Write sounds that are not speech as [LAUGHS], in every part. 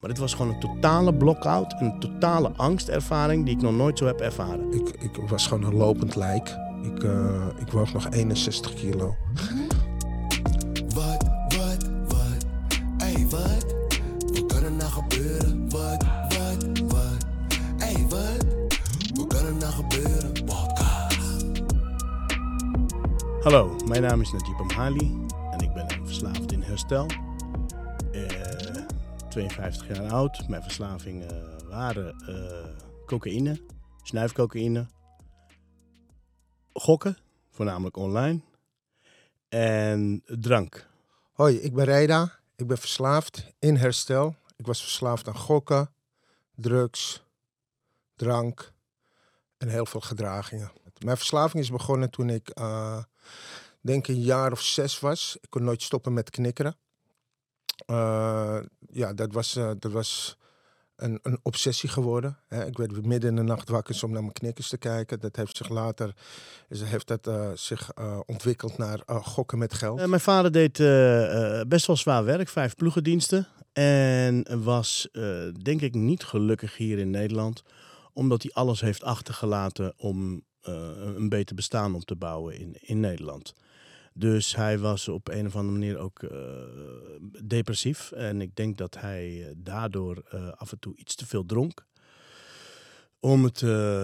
Maar dit was gewoon een totale block-out, een totale angstervaring die ik nog nooit zo heb ervaren. Ik, ik was gewoon een lopend lijk. Ik, uh, ik woog nog 61 kilo. Wat, wat, wat? Ey, wat? Wat kan er nou gebeuren? Wat, wat, wat? Ey, wat? Wat kan er nou gebeuren? Podcast. Hallo, mijn naam is Najib Amhali en ik ben een verslaafd in herstel. Uh, 52 jaar oud. Mijn verslavingen waren uh, cocaïne, snuifcocaïne, gokken, voornamelijk online, en drank. Hoi, ik ben Reda. Ik ben verslaafd in herstel. Ik was verslaafd aan gokken, drugs, drank en heel veel gedragingen. Mijn verslaving is begonnen toen ik, uh, denk een jaar of zes was. Ik kon nooit stoppen met knikkeren. Uh, ja, dat was, uh, dat was een, een obsessie geworden. Hè. Ik werd midden in de nacht wakker om naar mijn knikkers te kijken. Dat heeft zich later heeft dat, uh, zich ontwikkeld naar gokken met geld. mijn vader deed best wel zwaar werk, vijf ploegendiensten. En was denk ik niet gelukkig hier in Nederland. Omdat hij alles heeft achtergelaten om een beter bestaan op te bouwen in, in Nederland. Dus hij was op een of andere manier ook uh, depressief. En ik denk dat hij daardoor uh, af en toe iets te veel dronk. Om, het,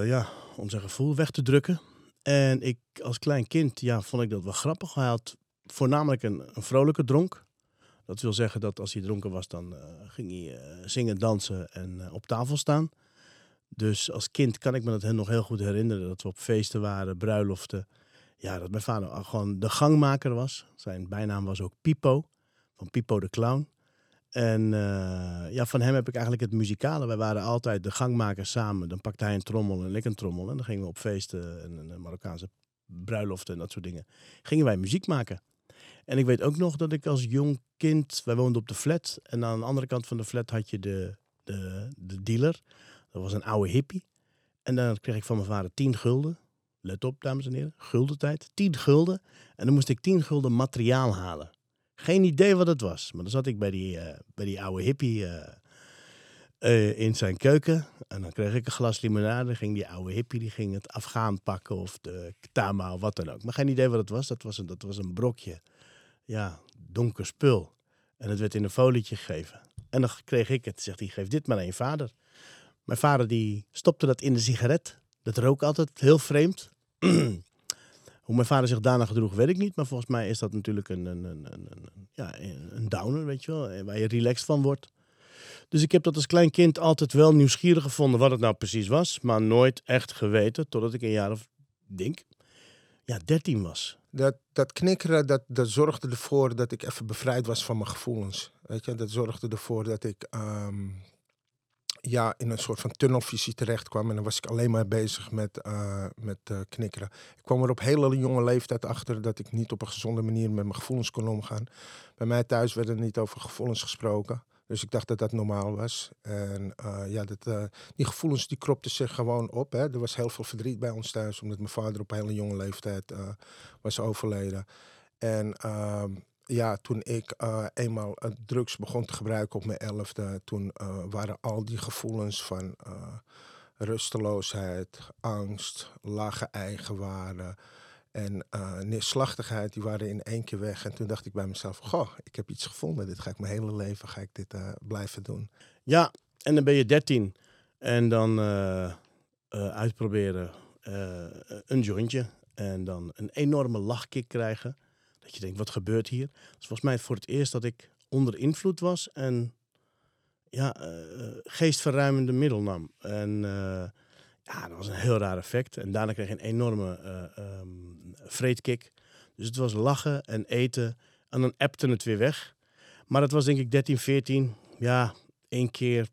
ja, om zijn gevoel weg te drukken. En ik als klein kind ja, vond ik dat wel grappig. Hij had voornamelijk een, een vrolijke dronk. Dat wil zeggen dat als hij dronken was, dan ging hij zingen, dansen en op tafel staan. Dus als kind kan ik me dat nog heel goed herinneren. Dat we op feesten waren, bruiloften. Ja, dat mijn vader gewoon de gangmaker was. Zijn bijnaam was ook Pipo, van Pipo de Clown. En uh, ja, van hem heb ik eigenlijk het muzikale. Wij waren altijd de gangmakers samen. Dan pakte hij een trommel en ik een trommel. En dan gingen we op feesten en, en Marokkaanse bruiloften en dat soort dingen. Gingen wij muziek maken. En ik weet ook nog dat ik als jong kind, wij woonden op de flat. En aan de andere kant van de flat had je de, de, de dealer. Dat was een oude hippie. En dan kreeg ik van mijn vader 10 gulden. Let op, dames en heren. Guldentijd. 10 gulden. En dan moest ik 10 gulden materiaal halen. Geen idee wat het was. Maar dan zat ik bij die, uh, bij die oude hippie uh, uh, in zijn keuken. En dan kreeg ik een glas limonade. Dan ging die oude hippie die ging het afgaan pakken. Of de tama of wat dan ook. Maar geen idee wat het was. Dat was een, dat was een brokje. Ja, donker spul. En het werd in een folietje gegeven. En dan kreeg ik het. Zegt hij, geef dit maar aan je vader. Mijn vader die stopte dat in de sigaret. Dat rook altijd heel vreemd. [CLEARS THROAT] Hoe mijn vader zich daarna gedroeg, weet ik niet. Maar volgens mij is dat natuurlijk een, een, een, een, ja, een downer, weet je wel. Waar je relaxed van wordt. Dus ik heb dat als klein kind altijd wel nieuwsgierig gevonden wat het nou precies was. Maar nooit echt geweten, totdat ik een jaar of, denk, ja, 13 was. Dat, dat knikkeren, dat, dat zorgde ervoor dat ik even bevrijd was van mijn gevoelens. Weet je, dat zorgde ervoor dat ik um, ja, in een soort van tunnelvisie terecht kwam. En dan was ik alleen maar bezig met, uh, met uh, knikkeren. Ik kwam er op hele jonge leeftijd achter dat ik niet op een gezonde manier met mijn gevoelens kon omgaan. Bij mij thuis werd er niet over gevoelens gesproken. Dus ik dacht dat dat normaal was. En uh, ja, dat, die gevoelens die kropten zich gewoon op. Hè. Er was heel veel verdriet bij ons thuis, omdat mijn vader op hele jonge leeftijd was overleden. En ehm, ja, toen ik uh, eenmaal uh, drugs begon te gebruiken op mijn elfde, toen uh, waren al die gevoelens van rusteloosheid, angst, lage eigenwaarde en neerslachtigheid, die waren in één keer weg. En toen dacht ik bij mezelf, goh, ik heb iets gevonden, dit ga ik mijn hele leven, ga ik dit blijven doen. Ja, En dan ben je 13 en dan eh, eh, uitproberen eh, een jointje. En dan een enorme lachkick krijgen. Dat je denkt, wat gebeurt hier? Het is volgens mij voor het eerst dat ik onder invloed was en ja, eh, geestverruimende middel nam. En eh, ja, dat was een heel raar effect. En daarna kreeg ik een enorme eh ehm, vreedkick. Dus het was lachen en eten. En dan appte het weer weg. Maar dat was denk ik 13, 14. Ja, één keer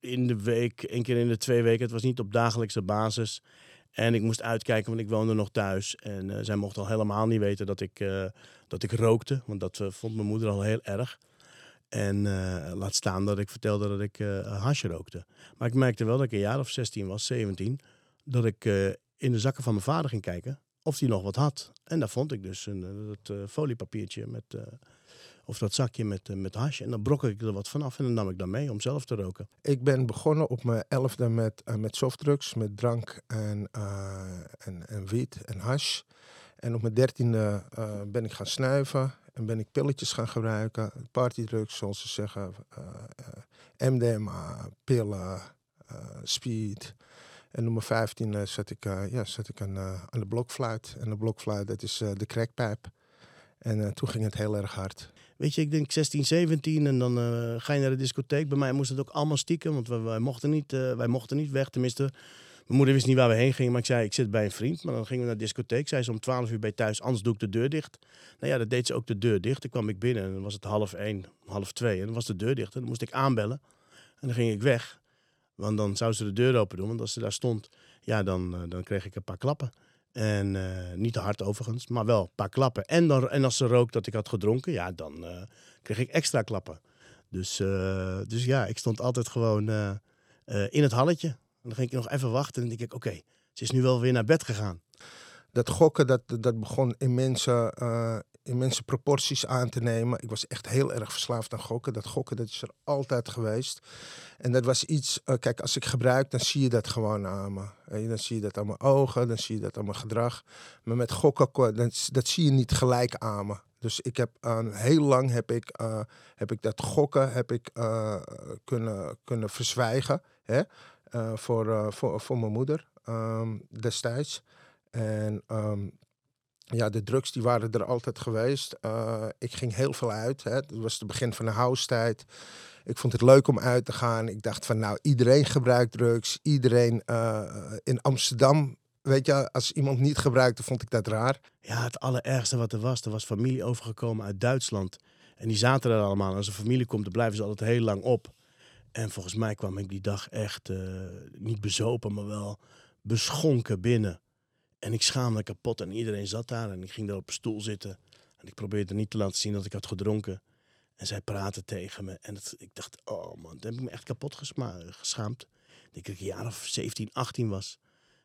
in de week, één keer in de twee weken. Het was niet op dagelijkse basis. En ik moest uitkijken, want ik woonde nog thuis. En eh, zij mocht al helemaal niet weten dat ik, eh, dat ik rookte. Want dat eh, vond mijn moeder al heel erg. En laat staan dat ik vertelde dat ik hash rookte. Maar ik merkte wel dat ik een jaar of 16 was, 17. Dat ik in de zakken van mijn vader ging kijken of hij nog wat had. En daar vond ik dus een, dat foliepapiertje met, of dat zakje met, eh, met hash. En dan brokkel ik er wat vanaf en dan nam ik dat mee om zelf te roken. Ik ben begonnen op mijn elfde met, eh, met softdrugs, met drank en, eh, en, en wiet en hash. En op mijn dertiende eh, ben ik gaan snuiven en ben ik pilletjes gaan gebruiken. Partydrugs, zoals ze zeggen. MDMA, pillen, speed. En op mijn vijftiende zat ik, ja, zat ik aan, aan de blokfluit. En de blokfluit, dat is de crackpijp. En toen ging het heel erg hard. Weet je, ik denk 16, 17 en dan eh, ga je naar de discotheek. Bij mij moest het ook allemaal stiekem, want wij, mochten niet, eh, wij mochten niet weg. Tenminste, mijn moeder wist niet waar we heen gingen, maar ik zei, ik zit bij een vriend. Maar dan gingen we naar de discotheek. Zei ze om 12 uur bij thuis, anders doe ik de deur dicht. Nou ja, dat deed ze ook de deur dicht. Toen kwam ik binnen en dan was het half één, half twee. En dan was de deur dicht en dan moest ik aanbellen. En dan ging ik weg. Want dan zou ze de deur open doen. Want als ze daar stond, ja, dan, eh, dan kreeg ik een paar klappen. En eh, niet te hard overigens, maar wel een paar klappen. En, dan, en als ze rook dat ik had gedronken, ja, dan eh, kreeg ik extra klappen. Dus, eh, dus ja, ik stond altijd gewoon in het halletje. En dan ging ik nog even wachten en denk ik, oké, ze is nu wel weer naar bed gegaan. dat gokken, dat, dat begon immense, eh immense proporties aan te nemen. Ik was echt heel erg verslaafd aan gokken. Dat gokken, dat is er altijd geweest. En dat was iets, eh, kijk, als ik gebruik, dan zie je dat gewoon aan me. Je, Dan zie je dat aan mijn ogen, dan zie je dat aan mijn gedrag. Maar met gokken, dat, dat zie je niet gelijk aan me. Dus ik heb aan heel lang heb ik, eh, heb ik dat gokken heb ik, eh, kunnen, kunnen verzwijgen hè? eh, voor, eh, voor, voor mijn moeder ehm, destijds. En ehm, ja, de drugs die waren er altijd geweest. Eh, ik ging heel veel uit. Hè. Het was het begin van de house-tijd. Ik vond het leuk om uit te gaan. Ik dacht van nou, iedereen gebruikt drugs. Iedereen eh, in Amsterdam, weet je, als iemand niet gebruikte, vond ik dat raar. Ja, het allerergste wat er was, er was familie overgekomen uit Duitsland. En die zaten er allemaal. Als een familie komt, dan blijven ze altijd heel lang op. En volgens mij kwam ik die dag echt eh, niet bezopen, maar wel beschonken binnen. En ik schaamde kapot en iedereen zat daar. En ik ging daar op een stoel zitten. En ik probeerde niet te laten zien dat ik had gedronken. En zij praten tegen me. En ik dacht, oh man, dan heb ik me echt kapot geschaamd. Ik denk dat ik een jaar of 17, 18 was.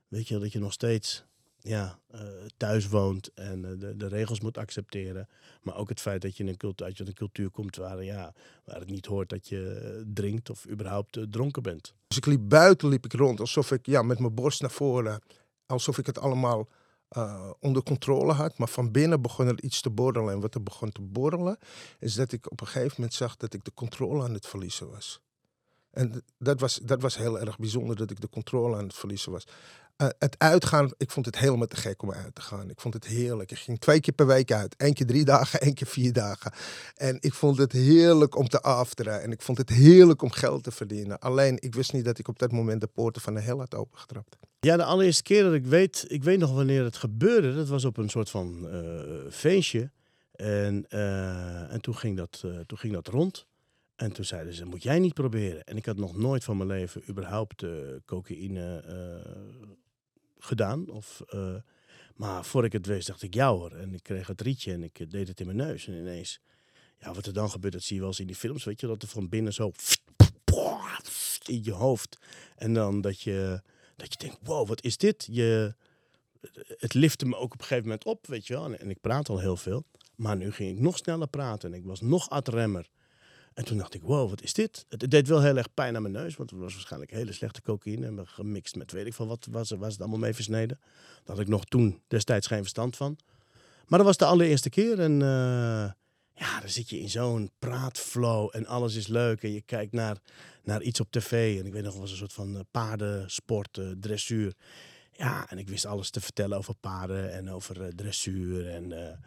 Weet je, dat je nog steeds ja, eh, thuis woont en eh, de, de regels moet accepteren. Maar ook het feit dat je in een cultuur, uit een cultuur komt waar, ja, waar het niet hoort dat je eh, drinkt of überhaupt dronken bent. Dus ik liep buiten, liep ik rond, alsof ik ja, met mijn borst naar voren, alsof ik het allemaal eh, onder controle had. Maar van binnen begon er iets te borrelen. En wat er begon te borrelen, is dat ik op een gegeven moment zag dat ik de controle aan het verliezen was. En dat was, dat was heel erg bijzonder dat ik de controle aan het verliezen was. Eh, het uitgaan, ik vond het helemaal te gek om uit te gaan. Ik vond het heerlijk. Ik ging twee keer per week uit. Eén keer drie dagen, [LAUGHS] één keer vier dagen. En ik vond het heerlijk om te afteren. En ik vond het heerlijk om geld te verdienen. Alleen, ik wist niet dat ik op dat moment de poorten van de hel had opengetrapt. Ja, de allereerste keer dat ik weet, ik weet nog wanneer het gebeurde. Dat was op een soort van eh, feestje. En, eh, en toen, ging dat, eh, toen ging dat rond. En toen zeiden ze, moet jij niet proberen. En ik had nog nooit van mijn leven überhaupt cocaïne gedaan. Of, maar voor ik het wist, dacht ik, ja hoor. En ik kreeg het rietje en ik deed het in mijn neus. En ineens, ja, wat er dan gebeurt, dat zie je wel eens in die films. Weet je, dat er van binnen zo in je hoofd. En dan dat je, dat je denkt, wow, wat is dit? Je, het lifte me ook op een gegeven moment op, weet je wel. En, ik praat al heel veel. Maar nu ging ik nog sneller praten en ik was nog adremmer. En toen dacht ik, wow, wat is dit? Het, deed wel heel erg pijn aan mijn neus, want het was waarschijnlijk hele slechte cocaïne. Gemixt met weet ik veel wat, was, was het allemaal mee versneden. Daar had ik nog toen destijds geen verstand van. Maar dat was de allereerste keer en eh, ja, dan zit je in zo'n praatflow en alles is leuk. En je kijkt naar, naar iets op tv. En ik weet nog, was een soort van eh, paardensport, eh, dressuur. Ja, en ik wist alles te vertellen over paarden en over eh, dressuur en,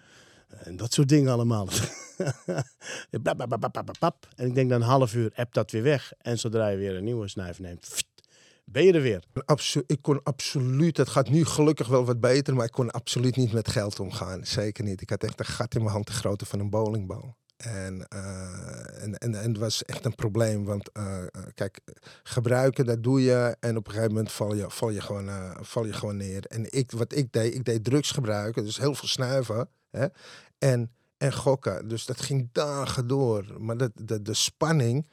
en dat soort dingen allemaal. [LAUGHS] En ik denk dan een half uur appt dat weer weg. En zodra je weer een nieuwe snuif neemt, ben je er weer. Ik kon absoluut, het gaat nu gelukkig wel wat beter, maar ik kon absoluut niet met geld omgaan. Zeker niet. Ik had echt een gat in mijn hand de grootte van een bowlingbal. En, eh, en, en, en het was echt een probleem, want eh, eh, kijk, gebruiken, dat doe je en op een gegeven moment val je, val je, gewoon, val je gewoon neer. En ik, wat ik deed, ik deed drugs gebruiken, dus heel veel snuiven hè, en, en gokken. Dus dat ging dagen door. Maar dat, de, spanning,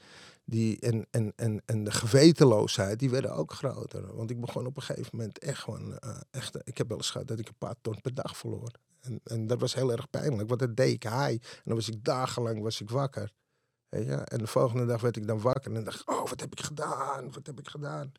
die, en, en, en, en de gewetenloosheid, die werden ook groter. Want ik begon op een gegeven moment echt gewoon, echt, ik heb wel eens gehad dat ik een paar ton per dag verloor. En, en dat was heel erg pijnlijk, want dat deed ik high. En dan was ik dagenlang was ik wakker. Je? En de volgende dag werd ik dan wakker en dacht oh, wat heb ik gedaan? Wat heb ik gedaan?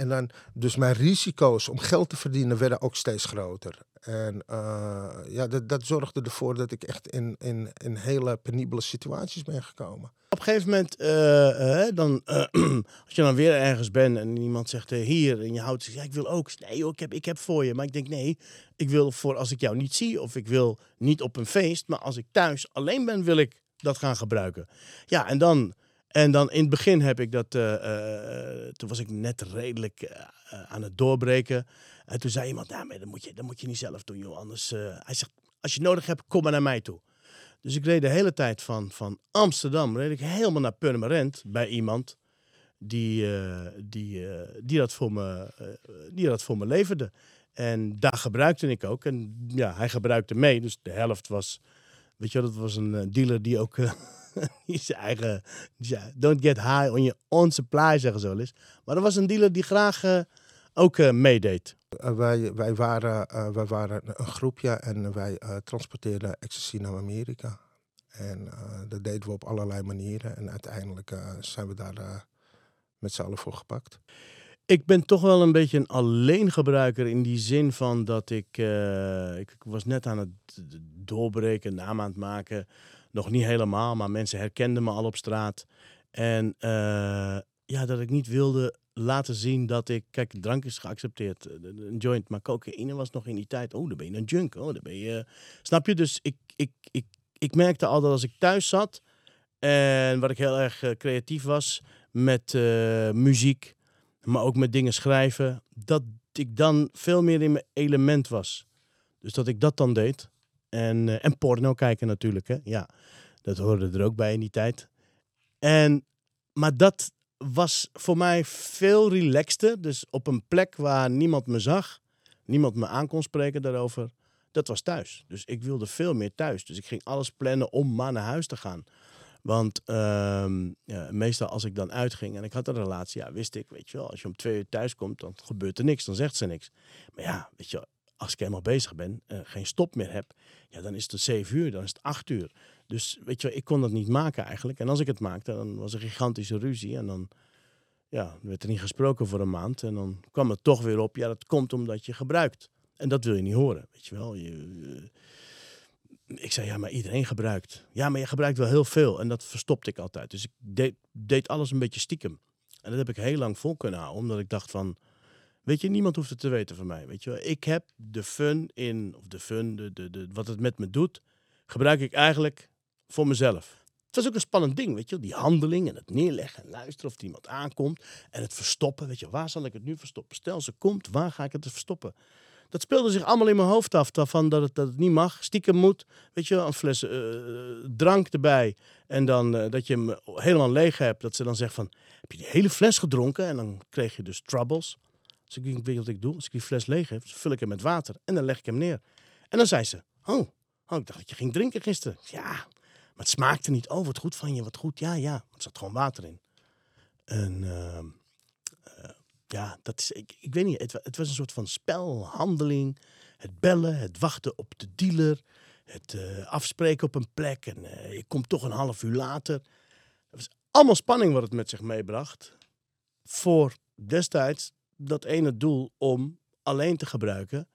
En dan, dus mijn risico's om geld te verdienen werden ook steeds groter. En eh, ja, dat, dat zorgde ervoor dat ik echt in, in, in hele penibele situaties ben gekomen. Op een gegeven moment, eh, eh, dan, [CLEARS THROAT] als je dan weer ergens bent en iemand zegt hier en je houdt zich, ik wil ook. Nee joh, ik heb, ik heb voor je. Maar ik denk nee, ik wil voor als ik jou niet zie of ik wil niet op een feest, maar als ik thuis alleen ben, wil ik dat gaan gebruiken. Ja, en dan, en dan in het begin heb ik dat, eh, eh, toen was ik net redelijk eh, eh, aan het doorbreken. En toen zei iemand, nou, maar dat moet je, dat moet je niet zelf doen joh, anders. eh, hij zegt, als je nodig hebt, kom maar naar mij toe. Dus ik reed de hele tijd van, van Amsterdam reed ik helemaal naar Purmerend bij iemand die, eh, die, eh, die, dat voor me, eh, die dat voor me leverde. En daar gebruikte ik ook. En ja, hij gebruikte mee. Dus de helft was, weet je wel, dat was een eh, dealer die ook [LAUGHS] die zijn eigen, don't get high on your own supply, zeggen ze wel eens. Maar er was een dealer die graag eh, ook eh, meedeed. Eh, wij, wij, waren, wij waren een groepje en wij transporteerden ecstasy naar Amerika. En dat deden we op allerlei manieren. En uiteindelijk zijn we daar met z'n allen voor gepakt. Ik ben toch wel een beetje een alleengebruiker in die zin van dat ik, ik was net aan het doorbreken, naam aan het maken. Nog niet helemaal, maar mensen herkenden me al op straat. En eh, ja, dat ik niet wilde laten zien dat ik... Kijk, drank is geaccepteerd, eh, een joint. Maar cocaïne was nog in die tijd... Oh, dan ben je een junk. Oh, dan ben je... Snap je? Dus ik, ik, ik, ik merkte al dat als ik thuis zat... En wat ik heel erg eh, creatief was met eh, muziek maar ook met dingen schrijven, dat ik dan veel meer in mijn element was. Dus dat ik dat dan deed. En, eh, en porno kijken natuurlijk, hè. Ja, dat hoorde er ook bij in die tijd. En, maar dat was voor mij veel relaxter. Dus op een plek waar niemand me zag, niemand me aan kon spreken daarover. Dat was thuis. Dus ik wilde veel meer thuis. Dus ik ging alles plannen om maar naar huis te gaan. Want ehm, ja, meestal als ik dan uitging en ik had een relatie, ja, wist ik, weet je wel, als je om twee uur thuis komt, dan gebeurt er niks, dan zegt ze niks. Maar ja, weet je, als ik helemaal bezig ben, eh, geen stop meer heb, ja, dan is het zeven uur, dan is het acht uur. Dus weet je, ik kon dat niet maken eigenlijk. En als ik het maakte, dan was er gigantische ruzie en dan ja, werd er niet gesproken voor een maand. En dan kwam het toch weer op, ja, dat komt omdat je gebruikt. En dat wil je niet horen, weet je wel. Je, eh, ik zei, ja, maar iedereen gebruikt. Ja, maar je gebruikt wel heel veel. En dat verstopte ik altijd. Dus ik deed, deed alles een beetje stiekem. En dat heb ik heel lang vol kunnen houden. Omdat ik dacht van, weet je, niemand hoeft het te weten van mij. Weet je wel. Ik heb de fun in, of de fun, de, de, de, wat het met me doet, gebruik ik eigenlijk voor mezelf. Het was ook een spannend ding, weet je. Die handeling en het neerleggen en luisteren of iemand aankomt. En het verstoppen, weet je, waar zal ik het nu verstoppen? Stel ze komt, waar ga ik het verstoppen? Dat speelde zich allemaal in mijn hoofd af. Van dat het, dat het niet mag, stiekem moet. Weet je een fles eh, drank erbij. En dan eh, dat je hem helemaal leeg hebt. Dat ze dan zegt van, heb je die hele fles gedronken? En dan kreeg je dus troubles. Dus ik weet wat ik doe? Als ik die fles leeg heb, vul ik hem met water. En dan leg ik hem neer. En dan zei ze, oh, oh ik dacht dat je ging drinken gisteren. Ja, maar het smaakte niet. Oh, wat goed van je, wat goed. Ja, ja, maar er zat gewoon water in. En... ehm, ja, dat is, ik, ik weet niet, het, het was een soort van spel, handeling. Het bellen, het wachten op de dealer, het eh, afspreken op een plek en eh, je komt toch een half uur later. Het was allemaal spanning wat het met zich meebracht. Voor destijds dat ene doel om alleen te gebruiken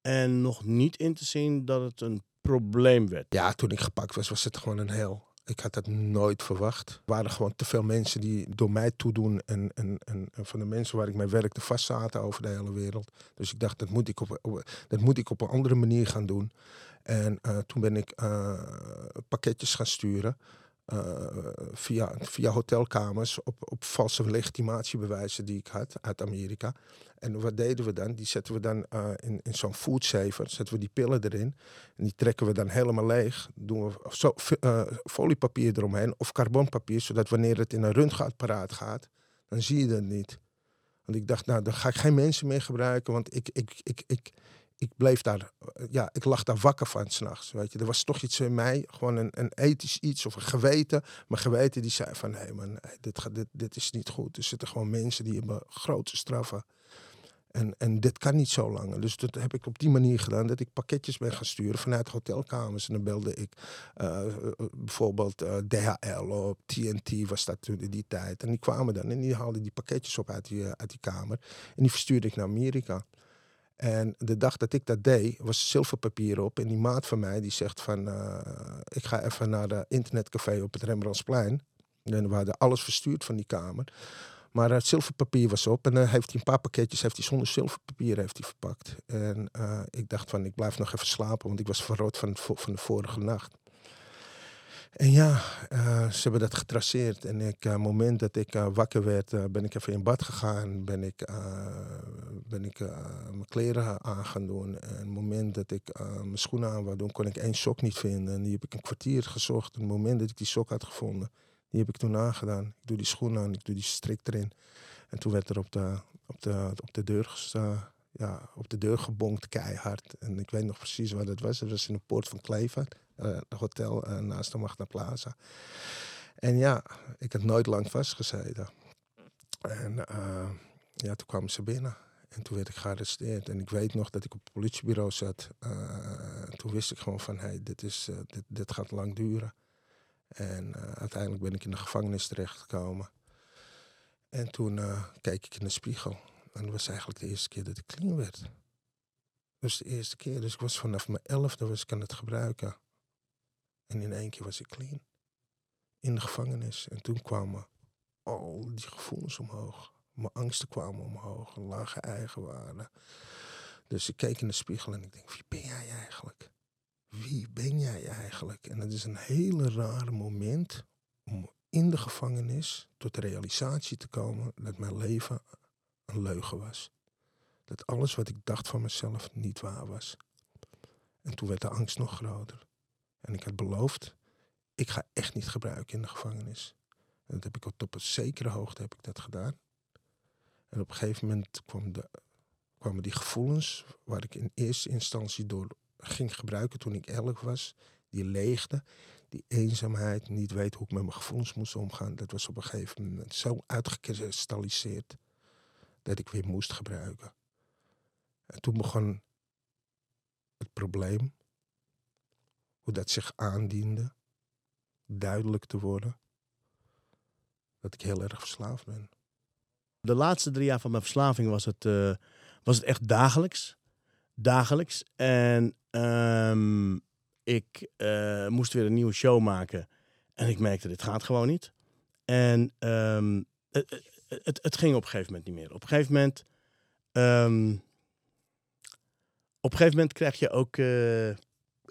en nog niet in te zien dat het een probleem werd. Ja, toen ik gepakt was, was het gewoon een heel. ik had dat nooit verwacht. Er waren gewoon te veel mensen die door mij toedoen. En, en, en, van de mensen waar ik mee werkte vast zaten over de hele wereld. Dus ik dacht, dat moet ik op, op- dat moet ik op een andere manier gaan doen. En eh, toen ben ik eh, pakketjes gaan sturen. Eh, via, via hotelkamers op, op valse legitimatiebewijzen die ik had uit Amerika. En wat deden we dan? Die zetten we dan eh, in, in zo'n foodsaver, zetten we die pillen erin. En die trekken we dan helemaal leeg. Doen we zo, eh, foliepapier eromheen of carbonpapier, zodat wanneer het in een röntgenapparaat gaat, dan zie je dat niet. Want ik dacht, nou, dan ga ik geen mensen meer gebruiken, want ik, ik, ik, ik, ik bleef daar, eh, ja, ik lag daar wakker van s'nachts. Weet je, er was toch iets in mij, gewoon een, een ethisch iets of een geweten. Mijn geweten die zei van, hé man, hey, dit, gaat- dit, dit is niet goed. Er zitten gewoon mensen die hebben grote straffen. En, en dit kan niet zo lang. Dus dat heb ik op die manier gedaan. Dat ik pakketjes ben gaan sturen vanuit hotelkamers. En dan belde ik eh, eh, bijvoorbeeld eh, DHL op, TNT was dat toen in die tijd. En die kwamen dan en die haalden die pakketjes op uit die, eh, uit die kamer. En die verstuurde ik naar Amerika. En de dag dat ik dat deed, was zilverpapier op. En die maat van mij die zegt van... eh, ik ga even naar de internetcafé op het Rembrandtsplein. En we hadden alles verstuurd van die kamer. Maar het zilverpapier was op en dan heeft hij een paar pakketjes heeft hij zonder zilverpapier heeft hij verpakt. En eh, ik dacht van ik blijf nog even slapen, want ik was verrood van, van de vorige nacht. En ja, eh, ze hebben dat getraceerd. En ik, eh, het moment dat ik eh, wakker werd, eh, ben ik even in bad gegaan. Ben ik, eh, ben ik eh, mijn kleren aan gaan doen. En het moment dat ik eh, mijn schoenen aan wou doen, kon ik één sok niet vinden. En die heb ik een kwartier gezocht. En het moment dat ik die sok had gevonden, die heb ik toen aangedaan. Ik doe die schoenen aan, ik doe die strik erin. En toen werd er op de, op de, op de, deur, eh, ja, op de deur gebonkt, keihard. En ik weet nog precies waar dat was. Dat was in de poort van eh, een hotel eh, naast de Magna Plaza. En ja, ik had nooit lang vastgezeten. En eh, ja, toen kwamen ze binnen. En toen werd ik gearresteerd. En ik weet nog dat ik op het politiebureau zat. Eh, toen wist ik gewoon van, hey, dit, is, eh, dit, dit gaat lang duren. En eh, uiteindelijk ben ik in de gevangenis terechtgekomen. En toen eh, keek ik in de spiegel. En dat was eigenlijk de eerste keer dat ik clean werd. Was de eerste keer. Dus ik was vanaf mijn elfde was ik aan het gebruiken. En in één keer was ik clean. In de gevangenis. En toen kwamen al die gevoelens omhoog. Mijn angsten kwamen omhoog. Een lage eigenwaarde. Dus ik keek in de spiegel en ik denk, wie ben jij eigenlijk? Wie ben jij eigenlijk? En het is een hele rare moment om in de gevangenis tot de realisatie te komen dat mijn leven een leugen was. Dat alles wat ik dacht van mezelf niet waar was. En toen werd de angst nog groter. En ik had beloofd, ik ga echt niet gebruiken in de gevangenis. En dat heb ik op een zekere hoogte heb ik dat gedaan. En op een gegeven moment de, kwamen die gevoelens waar ik in eerste instantie door ging gebruiken toen ik elf was. Die leegte, die eenzaamheid, niet weten hoe ik met mijn gevoelens moest omgaan. Dat was op een gegeven moment zo uitgekristalliseerd dat ik weer moest gebruiken. En toen begon het probleem, hoe dat zich aandiende, duidelijk te worden. Dat ik heel erg verslaafd ben. De laatste drie jaar van mijn verslaving was het, eh, was het echt dagelijks. Dagelijks. En ehm, ik eh, moest weer een nieuwe show maken. En ik merkte, dit gaat gewoon niet. En ehm, het, het, het ging op een gegeven moment niet meer. Op een gegeven moment... ehm, op een gegeven moment krijg je ook eh,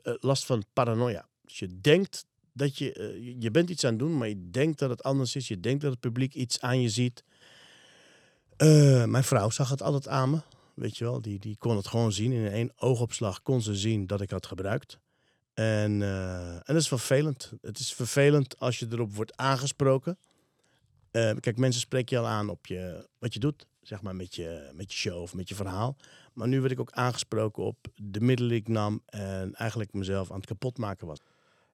eh, last van paranoia. Dus je denkt dat je... eh, je- je bent iets aan het doen, maar je denkt dat het anders is. Je denkt dat het publiek iets aan je ziet. Eh, mijn vrouw zag het altijd aan me. Weet je wel, die, die kon het gewoon zien. In één oogopslag kon ze zien dat ik had gebruikt. En, en dat is vervelend. Het is vervelend als je erop wordt aangesproken. Kijk, mensen spreken je al aan op je, wat je doet. Zeg maar met je, met je show of met je verhaal. Maar nu werd ik ook aangesproken op de middelen die ik nam. En eigenlijk mezelf aan het kapotmaken was.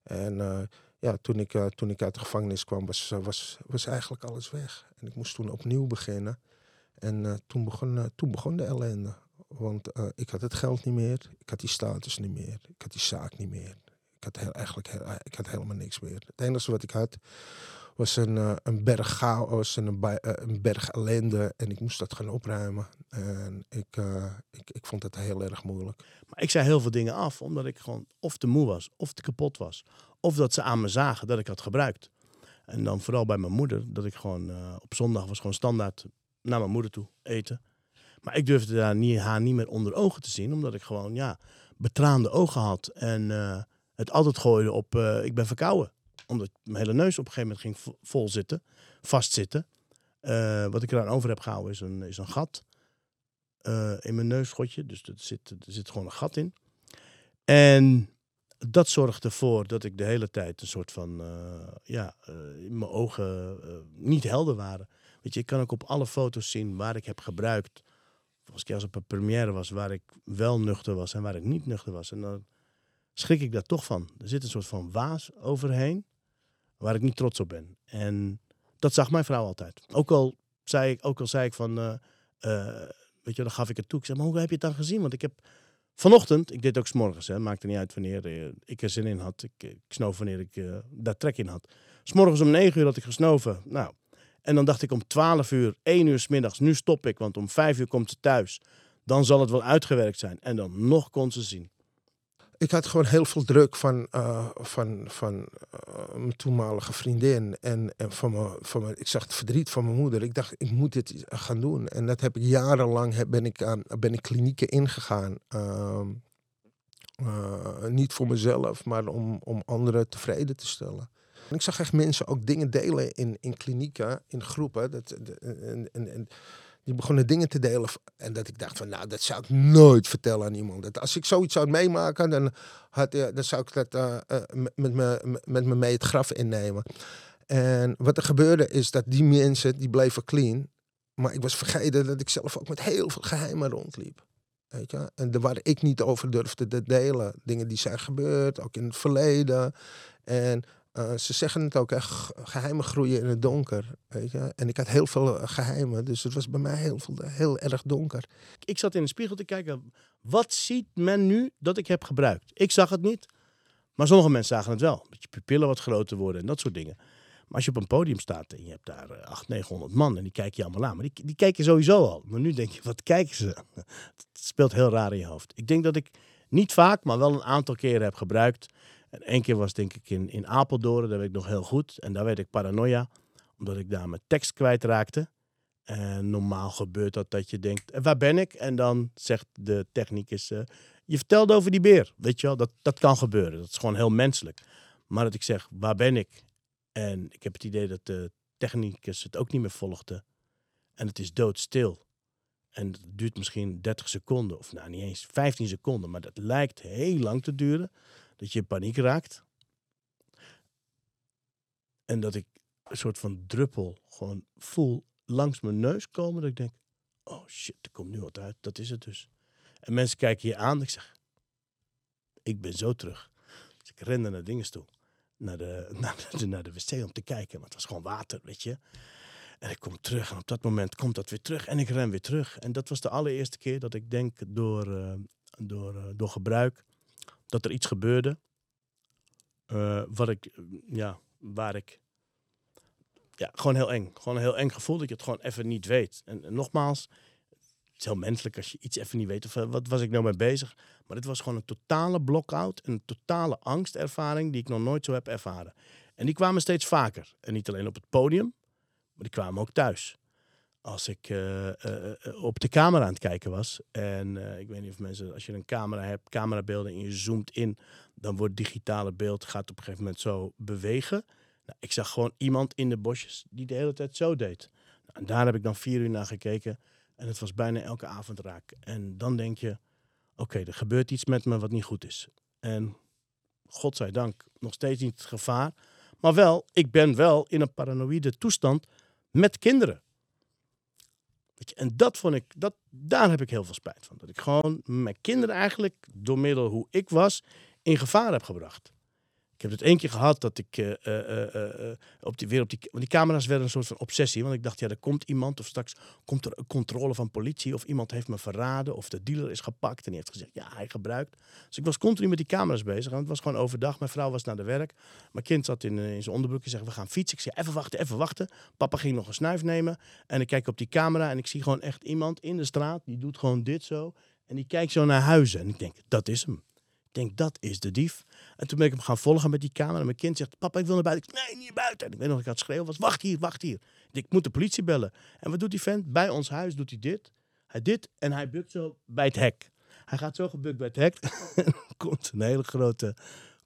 En eh, ja, toen ik, eh, toen ik uit de gevangenis kwam, was, eh, was, was eigenlijk alles weg. En ik moest toen opnieuw beginnen. En toen, begon, toen begon de ellende. Want ik had het geld niet meer. Ik had die status niet meer. Ik had die zaak niet meer. Ik had, heel, eigenlijk ik had helemaal niks meer. Het enige wat ik had was een, eh, een berg chaos en een, eh, een berg ellende. En ik moest dat gaan opruimen. En ik, eh, ik, ik vond het heel erg moeilijk. Maar ik zei heel veel dingen af, omdat ik gewoon of te moe was, of te kapot was. Of dat ze aan me zagen dat ik had gebruikt. En dan vooral bij mijn moeder, dat ik gewoon op zondag was gewoon standaard naar mijn moeder toe eten. Maar ik durfde daar niet, haar niet meer onder ogen te zien, omdat ik gewoon ja, betraande ogen had. En het altijd gooide op ik ben verkouden. Omdat mijn hele neus op een gegeven moment ging vo- vol zitten, vastzitten. Eh, wat ik eraan over heb gehouden is een, is een gat eh, in mijn neusschotje. Dus er zit, er zit gewoon een gat in. En dat zorgt ervoor dat ik de hele tijd een soort van, eh, ja, mijn ogen niet helder waren. Weet je, ik kan ook op alle foto's zien waar ik heb gebruikt. Als ik als op een première was, waar ik wel nuchter was en waar ik niet nuchter was. En dan schrik ik daar toch van. Er zit een soort van waas overheen, waar ik niet trots op ben. En dat zag mijn vrouw altijd. Ook al zei ik, ook al zei ik van, eh, weet je, dan gaf ik het toe. Ik zei, maar hoe heb je het dan gezien? Want ik heb vanochtend, ik deed ook s'morgens, hè, maakte niet uit wanneer eh, ik er zin in had. Ik, ik snoof wanneer ik eh, daar trek in had. S'morgens om 9 uur had ik gesnoven. Nou, en dan dacht ik om 12 uur, 1 uur 's middags, nu stop ik, want om 5 uur komt ze thuis. Dan zal het wel uitgewerkt zijn. En dan nog kon ze zien. Ik had gewoon heel veel druk van, eh, van, van eh, mijn toenmalige vriendin. En, en van mijn, van mijn, ik zag het verdriet van mijn moeder. Ik dacht, ik moet dit gaan doen. En dat heb ik jarenlang, ben, ik aan, ben ik klinieken ingegaan. Ehm, eh, niet voor mezelf, maar om, om anderen tevreden te stellen. En ik zag echt mensen ook dingen delen in, in klinieken, in groepen. Dat, en, en, en die begonnen dingen te delen. En dat ik dacht van, nou, dat zou ik nooit vertellen aan iemand. Dat als ik zoiets zou meemaken, dan, had, dan zou ik dat eh, eh, met, me, met me mee het graf innemen. En wat er gebeurde is dat die mensen, die bleven clean. Maar ik was vergeten dat ik zelf ook met heel veel geheimen rondliep. Weet je? En waar ik niet over durfde te delen. Dingen die zijn gebeurd, ook in het verleden. En eh, ze zeggen het ook, g- geheimen groeien in het donker. Weet je? En ik had heel veel eh, geheimen, dus het was bij mij heel, veel, heel erg donker. Ik zat in de spiegel te kijken, wat ziet men nu dat ik heb gebruikt? Ik zag het niet, maar sommige mensen zagen het wel. Dat je pupillen wat groter worden en dat soort dingen. Maar als je op een podium staat en je hebt daar eh, 800, 900 man en die kijken je allemaal aan. Maar die, die kijken sowieso al. Maar nu denk je, wat kijken ze? [LAUGHS] Het speelt heel raar in je hoofd. Ik denk dat ik niet vaak, maar wel een aantal keren heb gebruikt. En één keer was denk ik in, in Apeldoorn, daar weet ik nog heel goed. En daar werd ik paranoia, omdat ik daar mijn tekst kwijtraakte. En normaal gebeurt dat dat je denkt, "Eh, waar ben ik? En dan zegt de technicus, eh, je vertelde over die beer. Weet je wel, dat, dat kan gebeuren. Dat is gewoon heel menselijk. Maar dat ik zeg, waar ben ik? En ik heb het idee dat de technicus het ook niet meer volgde. En het is doodstil. En het duurt misschien 30 seconden, of nou niet eens 15 seconden, maar dat lijkt heel lang te duren. Dat je in paniek raakt. En dat ik een soort van druppel gewoon voel langs mijn neus komen. Dat ik denk, oh shit, er komt nu wat uit. Dat is het dus. En mensen kijken je aan. Ik zeg, ik ben zo terug. Dus ik rende naar dinges toe. Naar de, [LAUGHS] naar, de, naar de wc om te kijken. Want het was gewoon water, weet je. En ik kom terug. En op dat moment komt dat weer terug. En ik ren weer terug. En dat was de allereerste keer dat ik denk door, eh, door, eh, door gebruik... dat er iets gebeurde. eh, wat ik, eh, ja, waar ik ja, gewoon heel eng. Gewoon een heel eng gevoel dat je het gewoon even niet weet. En, nogmaals, het is heel menselijk als je iets even niet weet. Of eh, wat was ik nou mee bezig? Maar dit was gewoon een totale block-out. en Een totale angstervaring die ik nog nooit zo heb ervaren. En die kwamen steeds vaker. En niet alleen op het podium, maar die kwamen ook thuis. Als ik eh, eh, eh, op de camera aan het kijken was. En ik weet niet of mensen, als je een camera hebt, camerabeelden en je zoomt in, dan wordt het digitale beeld, gaat op een gegeven moment zo bewegen. Nou, ik zag gewoon iemand in de bosjes die de hele tijd zo deed. Nou, daar heb ik dan vier uur naar gekeken. En het was bijna elke avond raak. En dan denk je, oké, er gebeurt iets met me wat niet goed is. En godzijdank nog steeds niet het gevaar. Maar wel, ik ben wel in een paranoïde toestand met kinderen. En dat vond ik, dat, daar heb ik heel veel spijt van. Dat ik gewoon mijn kinderen eigenlijk, door middel hoe ik was, in gevaar heb gebracht. Heb het één keer gehad dat ik eh, eh, eh, op die, weer op die, want die camera's werden een soort van obsessie. Want ik dacht, ja, er komt iemand of straks komt er een controle van politie of iemand heeft me verraden of de dealer is gepakt en die heeft gezegd, ja, hij gebruikt. Dus ik was continu met die camera's bezig en het was gewoon overdag. Mijn vrouw was naar de werk. Mijn kind zat in, in zijn onderbroek en zei, we gaan fietsen. Ik zei, even wachten, even wachten. Papa ging nog een snuif nemen en ik kijk op die camera en ik zie gewoon echt iemand in de straat, die doet gewoon dit zo en die kijkt zo naar huizen. En ik denk, dat is hem. Denk, dat is de dief. En toen ben ik hem gaan volgen met die camera. En mijn kind zegt, papa, ik wil naar buiten. Ik nee, niet buiten. En ik weet nog, ik had schreeuwen wacht hier, wacht hier. Ik, moet de politie bellen. En wat doet die vent? Bij ons huis doet hij dit. Hij dit en hij bukt zo bij het hek. Hij gaat zo gebukt bij het hek. [LAUGHS] en komt een hele grote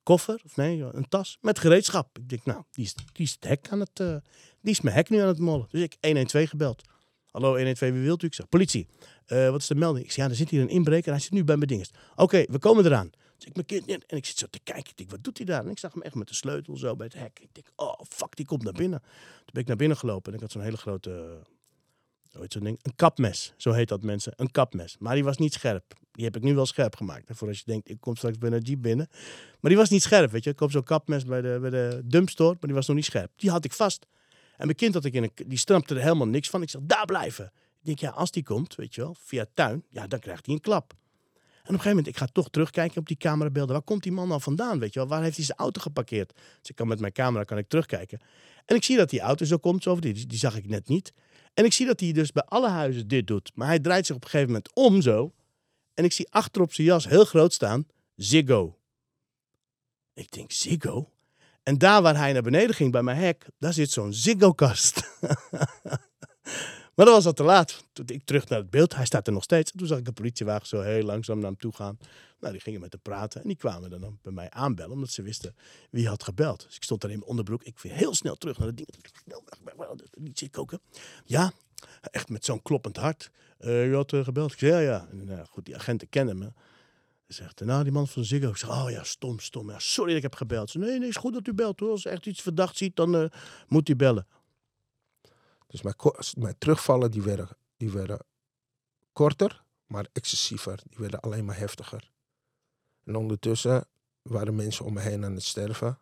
koffer, of nee, een tas met gereedschap. Ik denk, nou, die is, die is het hek aan het, eh, die is mijn hek nu aan het mollen. Dus ik 112 gebeld. Hallo 112, wie wilt u? Ik zeg, politie. Eh, wat is de melding? Ik zeg, ja, er zit hier een inbreker hij zit nu bij mijn dingest. Oké, we komen eraan. Ik mijn kind in en ik zit zo te kijken. Ik wat doet hij daar? En ik zag hem echt met de sleutel zo bij het hek. Ik denk, oh fuck, die komt naar binnen. Toen ben ik naar binnen gelopen en ik had zo'n hele grote, heet zo'n ding? Een kapmes. Zo heet dat mensen, een kapmes. Maar die was niet scherp. Die heb ik nu wel scherp gemaakt. Voor als je denkt, ik kom straks bij jeep binnen. Maar die was niet scherp, weet je. Ik koop zo'n kapmes bij de, bij de dumpstore, maar die was nog niet scherp. Die had ik vast. En mijn kind had ik in een, die strampte er helemaal niks van. Ik zeg, daar blijven. Ik denk, ja, als die komt, weet je wel, via tuin, ja, dan krijgt hij een klap. En op een gegeven moment, ik ga toch terugkijken op die camerabeelden. Waar komt die man nou vandaan, weet je wel? Waar heeft hij zijn auto geparkeerd? Dus ik kan met mijn camera kan ik terugkijken. En ik zie dat die auto zo komt, zo, die, die zag ik net niet. En ik zie dat hij dus bij alle huizen dit doet. Maar hij draait zich op een gegeven moment om zo. En ik zie achter op zijn jas heel groot staan, Ziggo. Ik denk, Ziggo? En daar waar hij naar beneden ging bij mijn hek, daar zit zo'n Ziggo-kast. [LAUGHS] maar dan was al te laat. Toen ik terug naar het beeld, hij staat er nog steeds. Toen zag ik een politiewagen zo heel langzaam naar hem toe gaan. Nou, die gingen met hem praten en die kwamen dan bij mij aanbellen, omdat ze wisten wie had gebeld. Dus ik stond daar in mijn onderbroek. Ik ging heel snel terug naar het ding. Weg, niet zitten koken. Ja, echt met zo'n kloppend hart. Uh, je had uh, gebeld. Ik zei, ja, ja. Uh, goed, die agenten kennen me. Hij zegt, nou, die man van Ziggo. Ik zeg, oh ja, stom, stom. Sorry dat ik heb gebeld. Ze, nee, nee, is goed dat u belt hoor. Als u echt iets verdacht ziet, dan uh, moet u bellen. Dus mijn, mijn terugvallen, die werden, die werden korter, maar excessiever. Die werden alleen maar heftiger. En ondertussen waren mensen om me heen aan het sterven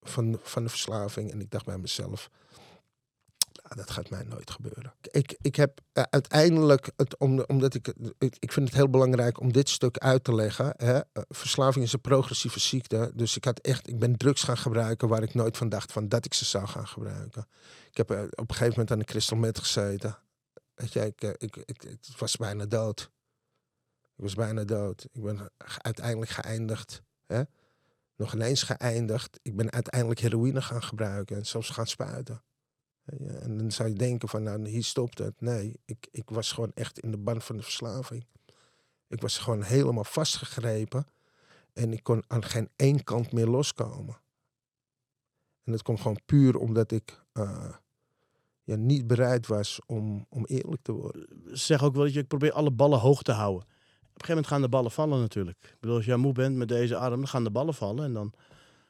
van, van de verslaving. En ik dacht bij mezelf, dat gaat mij nooit gebeuren. Ik, ik heb uh, uiteindelijk, het, om, omdat ik, ik, ik vind het heel belangrijk om dit stuk uit te leggen. Hè. Uh, verslaving is een progressieve ziekte. Dus ik, had echt, ik ben drugs gaan gebruiken waar ik nooit van dacht van dat ik ze zou gaan gebruiken. Ik heb uh, op een gegeven moment aan de crystal meth gezeten. Weet je, ik, ik, was bijna dood. Ik was bijna dood. Ik ben uiteindelijk geëindigd. Hè? Nog ineens geëindigd. Ik ben uiteindelijk heroïne gaan gebruiken en zelfs gaan spuiten. En dan zou je denken van, nou, hier stopt het. Nee, ik, ik was gewoon echt in de band van de verslaving. Ik was gewoon helemaal vastgegrepen. En ik kon aan geen één kant meer loskomen. En dat komt gewoon puur omdat ik uh, ja, niet bereid was om, om eerlijk te worden. Zeg ook wel dat je ik probeer alle ballen hoog te houden. Op een gegeven moment gaan de ballen vallen natuurlijk. Ik bedoel, als jij moe bent met deze arm, dan gaan de ballen vallen. En dan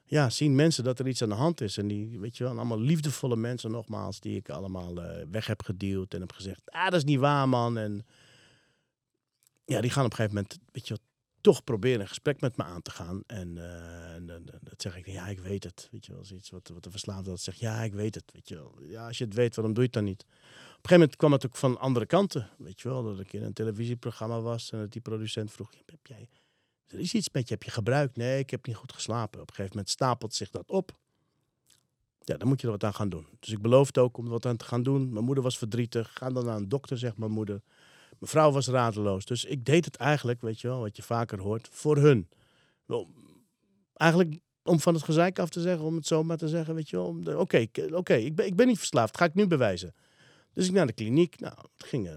ja, zien mensen dat er iets aan de hand is. En die, weet je wel, allemaal liefdevolle mensen nogmaals, die ik allemaal uh, weg heb geduwd en heb gezegd, ah, dat is niet waar, man. En ja, die gaan op een gegeven moment, weet je wel, toch proberen een gesprek met me aan te gaan. En, uh, en, en dat zeg ik, ja, ik weet het. Weet je wel, iets wat, wat de verslaafde dat zegt, ja, ik weet het. Weet je wel. Ja, als je het weet, waarom doe je het dan niet? Op een gegeven moment kwam het ook van andere kanten. Weet je wel, dat ik in een televisieprogramma was en dat die producent vroeg, heb jij er is iets met je, heb je gebruikt? Nee, ik heb niet goed geslapen. Op een gegeven moment stapelt zich dat op. Ja, dan moet je er wat aan gaan doen. Dus ik beloofde ook om er wat aan te gaan doen. Mijn moeder was verdrietig. Ga dan naar een dokter, zegt mijn moeder. Mijn vrouw was radeloos. Dus ik deed het eigenlijk, weet je wel, wat je vaker hoort, voor hun. Wel, eigenlijk om van het gezeik af te zeggen, om het zo maar te zeggen, weet je wel. Oké, okay, ik, ben, ik ben niet verslaafd, ga ik nu bewijzen. Dus ik naar de kliniek, nou, het ging uh,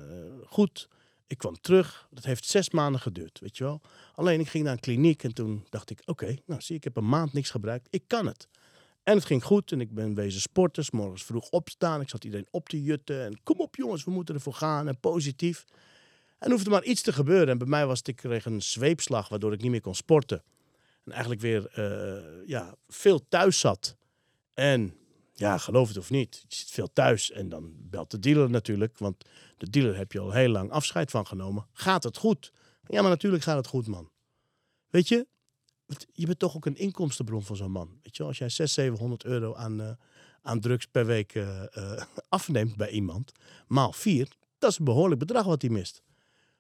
goed. Ik kwam terug. Dat heeft zes maanden geduurd, weet je wel. Alleen ik ging naar een kliniek en toen dacht ik, oké, nou zie ik heb een maand niks gebruikt. Ik kan het. En het ging goed en ik ben wezen sporten, morgens vroeg opstaan. Ik zat iedereen op te jutten en kom op jongens, we moeten ervoor gaan en positief. En hoefde maar iets te gebeuren. En bij mij was het, ik kreeg een zweepslag waardoor ik niet meer kon sporten. En eigenlijk weer uh, ja, veel thuis zat. En ja, geloof het of niet, je zit veel thuis en dan belt de dealer natuurlijk, want de dealer heb je al heel lang afscheid van genomen. Gaat het goed? Ja, maar natuurlijk gaat het goed, man. Weet je, je bent toch ook een inkomstenbron van zo'n man. Weet je, als jij 600, 700 euro aan, uh, aan drugs per week uh, uh, [LAUGHS] afneemt bij iemand, maal vier, dat is een behoorlijk bedrag wat hij mist.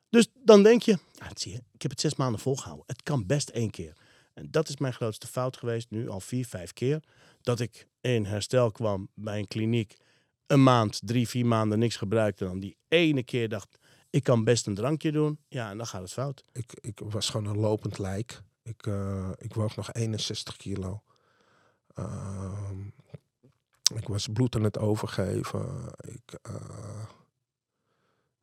Dus dan denk je, zie je, ik heb het zes maanden volgehouden. Het kan best één keer. En dat is mijn grootste fout geweest, nu al vier, vijf keer. Dat ik in herstel kwam bij een kliniek, een maand, drie, vier maanden niks gebruikte. Dan die ene keer dacht, ik kan best een drankje doen. Ja, en dan gaat het fout. Ik, ik was gewoon een lopend lijk. Ik, eh, ik woog nog 61 kilo. Ehm, ik was bloed aan het overgeven. Ik, eh,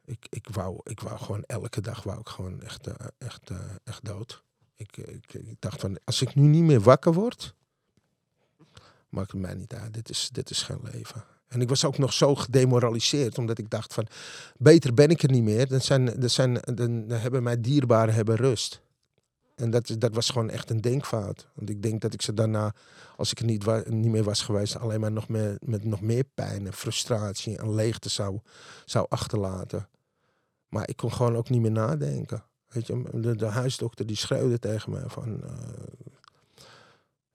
ik, ik, wou, ik wou gewoon elke dag wou ik gewoon echt, eh, echt, echt dood. Ik, ik, ik dacht van, als ik nu niet meer wakker word, maakt het mij niet uit. Dit is, dit is geen leven. En ik was ook nog zo gedemoraliseerd, omdat ik dacht van, beter ben ik er niet meer. Dan, zijn, dan, zijn, dan, hebben mijn dierbaren hebben rust. En dat, dat was gewoon echt een denkfout. Want ik denk dat ik ze daarna, als ik er niet, niet meer was geweest, alleen maar nog meer, met nog meer pijn en frustratie en leegte zou, zou achterlaten. Maar ik kon gewoon ook niet meer nadenken. Weet je, de, de huisdokter die schreeuwde tegen mij van... eh,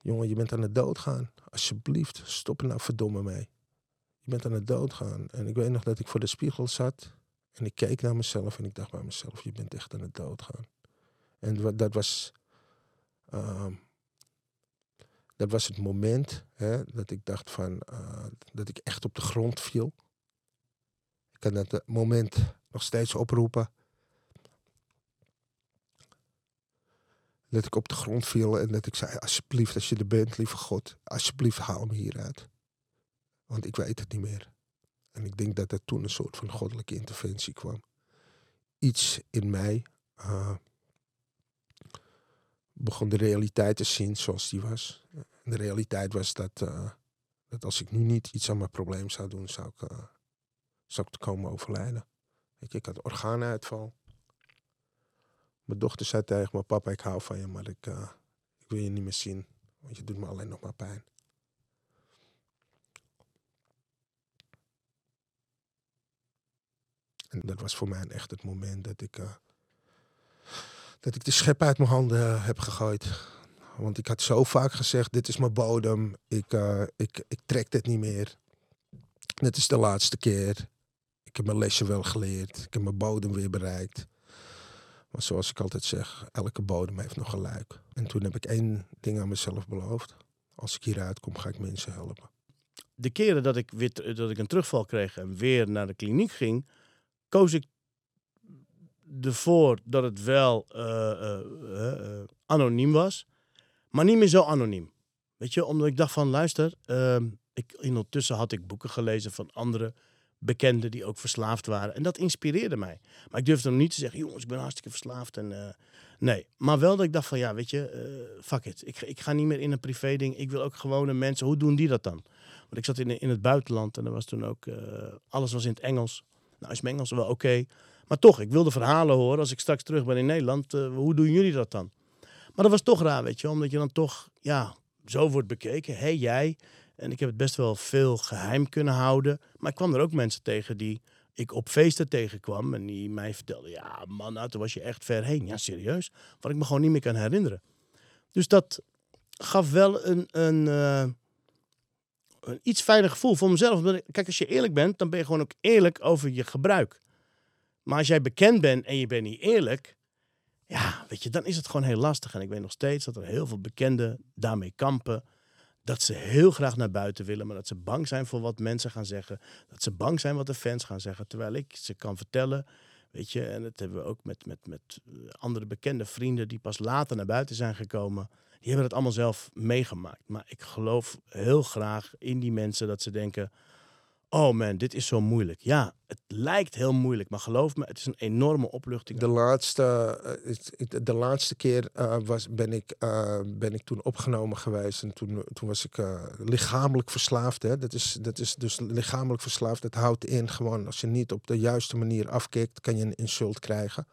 jongen, je bent aan het doodgaan. Alsjeblieft, stop er nou verdomme mee. Je bent aan het doodgaan. En ik weet nog dat ik voor de spiegel zat. En ik keek naar mezelf en ik dacht bij mezelf, je bent echt aan het doodgaan. En wa- dat was... ehm, dat was het moment hè, dat ik dacht van... eh, dat ik echt op de grond viel. Ik kan dat eh, moment nog steeds oproepen. Dat ik op de grond viel en dat ik zei: Alsjeblieft, als je er bent, lieve God, alsjeblieft haal me hieruit. Want ik weet het niet meer. En ik denk dat er toen een soort van goddelijke interventie kwam. Iets in mij eh, begon de realiteit te zien zoals die was. De realiteit was dat, eh, dat als ik nu niet iets aan mijn probleem zou doen, zou ik, eh, zou ik te komen overlijden. Ik had orgaanuitval. Mijn dochter zei tegen me, papa, ik hou van je, maar ik, eh, ik wil je niet meer zien. Want je doet me alleen nog maar pijn. En dat was voor mij echt het moment dat ik, eh, dat ik de schep uit mijn handen eh, heb gegooid. Want ik had zo vaak gezegd, dit is mijn bodem. Ik, ik, ik trek dit niet meer. Dit is de laatste keer. Ik heb mijn lesje wel geleerd. Ik heb mijn bodem weer bereikt. Maar zoals ik altijd zeg, elke bodem heeft nog een luik. En toen heb ik één ding aan mezelf beloofd. Als ik hieruit kom, ga ik mensen helpen. De keren dat ik, weer, dat ik een terugval kreeg en weer naar de kliniek ging, koos ik ervoor dat het wel eh, eh, eh, anoniem was, maar niet meer zo anoniem. Weet je, omdat ik dacht van, luister, ehm, ik, ondertussen had ik boeken gelezen van andere bekenden die ook verslaafd waren. En dat inspireerde mij. Maar ik durfde nog niet te zeggen, jongens, ik ben hartstikke verslaafd. En, eh, nee, maar wel dat ik dacht van, ja, weet je, eh, fuck it. Ik, ik ga niet meer in een privé ding. Ik wil ook gewone mensen. Hoe doen die dat dan? Want ik zat in, in het buitenland en er was toen ook, eh, alles was in het Engels. Nou is mijn Engels wel oké. Maar toch, ik wilde verhalen horen als ik straks terug ben in Nederland. hoe doen jullie dat dan? Maar dat was toch raar, weet je, omdat je dan toch, ja, zo wordt bekeken. Hé, hey, jij. En ik heb het best wel veel geheim kunnen houden. Maar ik kwam er ook mensen tegen die ik op feesten tegenkwam. En die mij vertelden, ja man, nou, toen was je echt ver heen. Ja, serieus. Wat ik me gewoon niet meer kan herinneren. Dus dat gaf wel een, een, eh, een iets fijner gevoel voor mezelf. Kijk, als je eerlijk bent, dan ben je gewoon ook eerlijk over je gebruik. Maar als jij bekend bent en je bent niet eerlijk, ja, weet je, dan is het gewoon heel lastig. En ik weet nog steeds dat er heel veel bekenden daarmee kampen. Dat ze heel graag naar buiten willen, maar dat ze bang zijn voor wat mensen gaan zeggen. Dat ze bang zijn wat de fans gaan zeggen. Terwijl ik ze kan vertellen, weet je, en dat hebben we ook met, met, met eh, andere bekende vrienden die pas later naar buiten zijn gekomen. Die hebben het allemaal zelf meegemaakt. Maar ik geloof heel graag in die mensen dat ze denken: oh man, dit is zo moeilijk. Ja, het lijkt heel moeilijk, maar geloof me, het is een enorme opluchting. De laatste, eh, de laatste keer eh, was, ben, ik, eh, ben ik toen opgenomen geweest. En toen, toen was ik lichamelijk verslaafd. Hè. Dat, is, dat is dus lichamelijk verslaafd. Dat houdt in gewoon als je niet op de juiste manier afkikt, kan je een insult krijgen.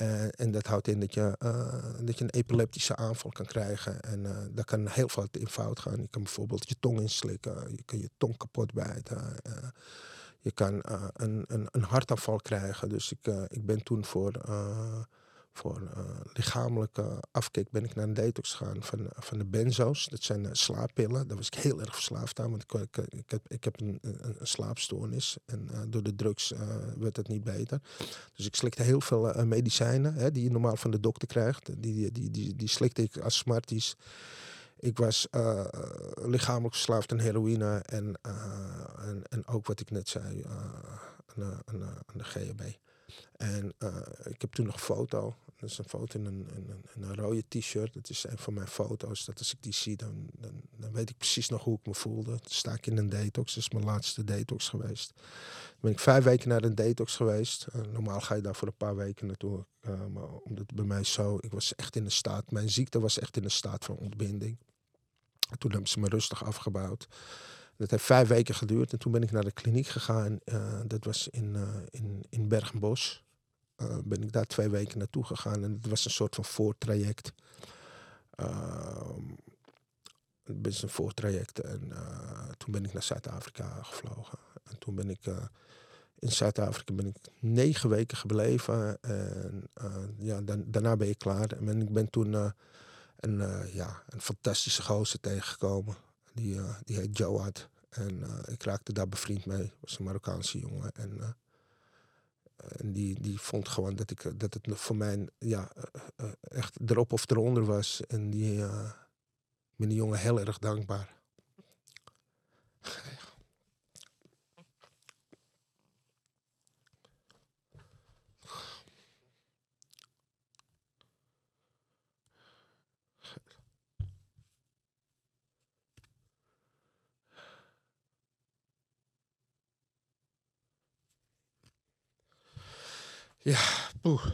Eh, en dat houdt in dat je, eh, dat je een epileptische aanval kan krijgen. En eh daar kan heel veel in fout gaan. Je kan bijvoorbeeld je tong inslikken. Je kan je tong kapot bijten. je kan een, een, een hartaanval krijgen. Dus ik, ik ben toen voor, voor eh, lichamelijke afkik ben ik naar een detox gegaan van, van de benzo's. Dat zijn eh, slaappillen. Daar was ik heel erg verslaafd aan. Want ik, heb, ik heb een, een, een slaapstoornis. En eh, door de drugs werd het niet beter. Dus ik slikte heel veel medicijnen hè, die je normaal van de dokter krijgt. Die, die, die, die, slikte ik als smarties. Ik was lichamelijk verslaafd aan heroïne en, en, ook wat ik net zei, eh, aan, de- aan de GHB. En eh, ik heb toen nog een foto. Dat is een foto in een, een, een rode t-shirt. Dat is een van mijn foto's. Dat als ik die zie, dan, dan, dan weet ik precies nog hoe ik me voelde. Dan sta ik in een detox. Dat is mijn laatste detox geweest. Dan ben ik vijf weken naar een detox geweest. Normaal ga je daar voor een paar weken naartoe. eh, maar omdat bij mij zo... Ik was echt in de staat... Mijn ziekte was echt in een staat van ontbinding. En toen hebben ze me rustig afgebouwd. Dat heeft vijf weken geduurd. En toen ben ik naar de kliniek gegaan. Eh, dat was in, eh in, in Bergenbos eh, ben ik daar twee weken naartoe gegaan. En het was een soort van voortraject. Ehm, het is een voortraject. En toen ben ik naar Zuid-Afrika gevlogen. En toen ben ik in Zuid-Afrika ben ik negen weken gebleven. En ja, dan, daarna ben je klaar. En ik ben toen een, ja, een fantastische gozer tegengekomen. Die, eh, die heet Joad. En eh, ik raakte daar bevriend mee. was een Marokkaanse jongen. En, eh, en die, die vond gewoon dat, ik, dat het voor mij ja, echt erop of eronder was. En die, ben die jongen heel erg dankbaar. Ja, poeh.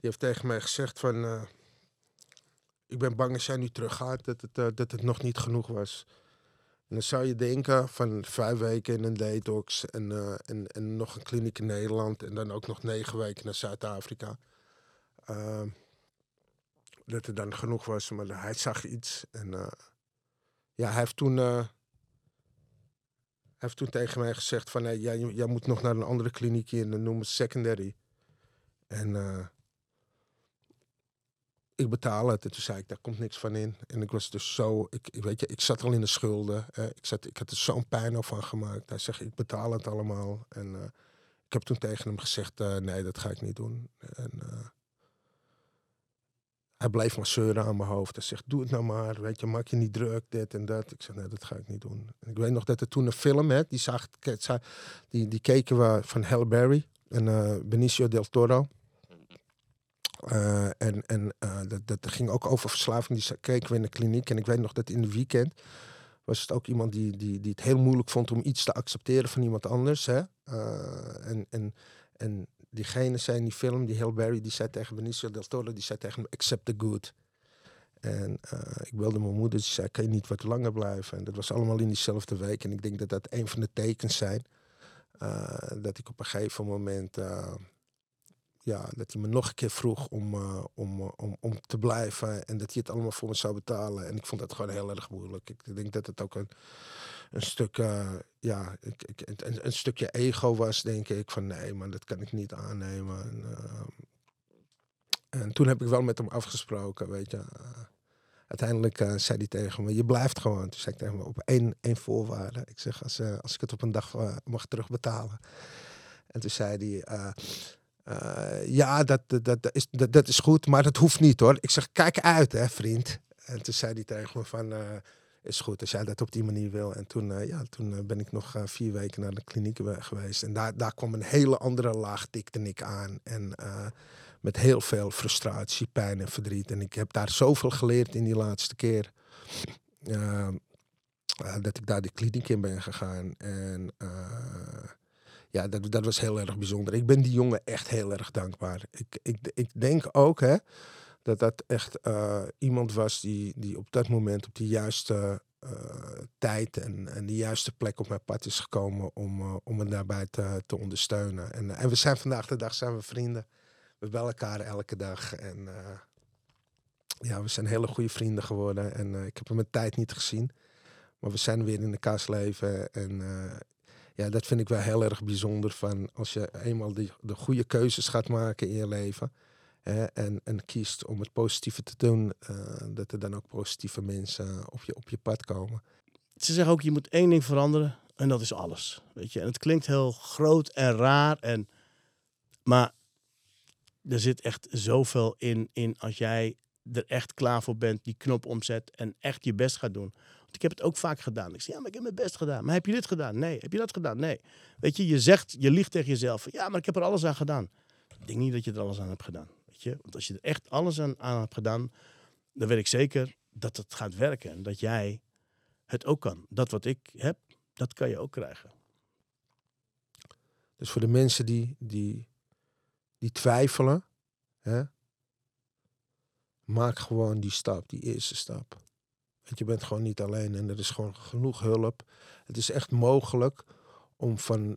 Die heeft tegen mij gezegd van... eh, ik ben bang als jij nu teruggaat dat het, eh, dat het nog niet genoeg was. En dan zou je denken van vijf weken in een detox en, eh, en, en nog een kliniek in Nederland... en dan ook nog negen weken naar Zuid-Afrika. Ehm, dat het dan genoeg was, maar hij zag iets. En eh, ja, hij heeft toen... eh, heeft toen tegen mij gezegd van... Hey, jij, jij moet nog naar een andere kliniek in, en noemen het secondary. En eh, ik betaal het. En toen zei ik, daar komt niks van in. En ik was dus zo... Ik, weet je, ik zat al in de schulden. eh, ik, zat, ik had er zo'n pijn al van gemaakt. Hij zegt, ik betaal het allemaal. En ik heb toen tegen hem gezegd, nee, dat ga ik niet doen. En... hij bleef maar zeuren aan mijn hoofd. Hij zegt, doe het nou maar. Weet je, maak je niet druk, dit en dat. Ik zei, nee, dat ga ik niet doen. En ik weet nog dat er toen een film, hè, die, zag, die, die keken we van Halle en eh, Benicio del Toro. Eh, en en eh, dat, dat ging ook over verslaving. Die keken we in de kliniek. En ik weet nog dat in de weekend was het ook iemand die, die, die het heel moeilijk vond om iets te accepteren van iemand anders. Hè? En, en, en diegene zei in die film, die Halle Berry, die zei tegen Benicio del Toro, die zei tegen hem, accept the good. En eh, ik belde mijn moeder, die zei, kan je niet wat langer blijven? En dat was allemaal in diezelfde week. En ik denk dat dat een van de tekens zijn. eh, dat ik op een gegeven moment, eh, ja, dat hij me nog een keer vroeg om, om, om, om te blijven. En dat hij het allemaal voor me zou betalen. En ik vond dat gewoon heel erg moeilijk. Ik denk dat het ook een, een stuk, eh, ja, ik, ik, een, een stukje ego was, denk ik. Van nee, man, dat kan ik niet aannemen. En, eh, en toen heb ik wel met hem afgesproken, weet je. Eh, uiteindelijk zei hij tegen me, je blijft gewoon. Toen zei ik tegen me, op één, één voorwaarde. Ik zeg, als, als ik het op een dag mag terugbetalen. En toen zei hij, ja, dat, dat, dat, is, dat, dat is goed, maar dat hoeft niet hoor. Ik zeg, kijk uit hè, vriend. En toen zei hij tegen me van, is goed als jij dat op die manier wil. En toen, eh, ja, toen eh, ben ik nog eh, vier weken naar de kliniek we- geweest. En daar, daar kwam een hele andere laag tikte ik aan. En met heel veel frustratie, pijn en verdriet. En ik heb daar zoveel geleerd in die laatste keer. Eh, eh, dat ik daar de kliniek in ben gegaan. En ja, dat, dat was heel erg bijzonder. Ik ben die jongen echt heel erg dankbaar. Ik, ik, ik denk ook hè, dat dat echt eh, iemand was die, die op dat moment op de juiste eh, tijd en, en de juiste plek op mijn pad is gekomen om, eh, om me daarbij te, te ondersteunen. En, en we zijn vandaag de dag zijn we vrienden. We bellen elkaar elke dag. En ja, we zijn hele goede vrienden geworden. En ik heb hem een tijd niet gezien. Maar we zijn weer in elkaars leven. En ja, dat vind ik wel heel erg bijzonder. Van als je eenmaal die, de goede keuzes gaat maken in je leven. En, en kiest om het positieve te doen. eh, dat er dan ook positieve mensen op je, op je pad komen. Ze zeggen ook, je moet één ding veranderen en dat is alles. Weet je? En het klinkt heel groot en raar, en, maar er zit echt zoveel in, in als jij er echt klaar voor bent, die knop omzet en echt je best gaat doen. Want ik heb het ook vaak gedaan. Ik zeg, ja, maar ik heb mijn best gedaan. Maar heb je dit gedaan? Nee. Heb je dat gedaan? Nee. Weet je, je zegt, je liegt tegen jezelf. Ja, maar ik heb er alles aan gedaan. Ik denk niet dat je er alles aan hebt gedaan. Want als je er echt alles aan, aan hebt gedaan, dan weet ik zeker dat het gaat werken. En dat jij het ook kan. Dat wat ik heb, dat kan je ook krijgen. Dus voor de mensen die, die, die twijfelen, hè, maak gewoon die stap, die eerste stap. Want je bent gewoon niet alleen en er is gewoon genoeg hulp. Het is echt mogelijk om van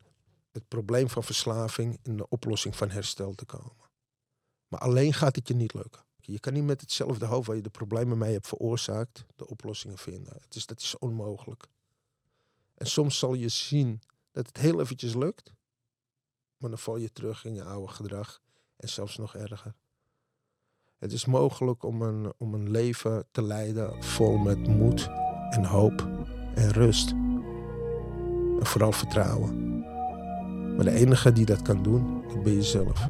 het probleem van verslaving in de oplossing van herstel te komen. Maar alleen gaat het je niet lukken. Je kan niet met hetzelfde hoofd waar je de problemen mee hebt veroorzaakt, de oplossingen vinden. Het is, dat is onmogelijk. En soms zal je zien dat het heel eventjes lukt, maar dan val je terug in je oude gedrag en zelfs nog erger. Het is mogelijk om een, om een leven te leiden vol met moed en hoop en rust. En vooral vertrouwen. Maar de enige die dat kan doen, dat ben je zelf.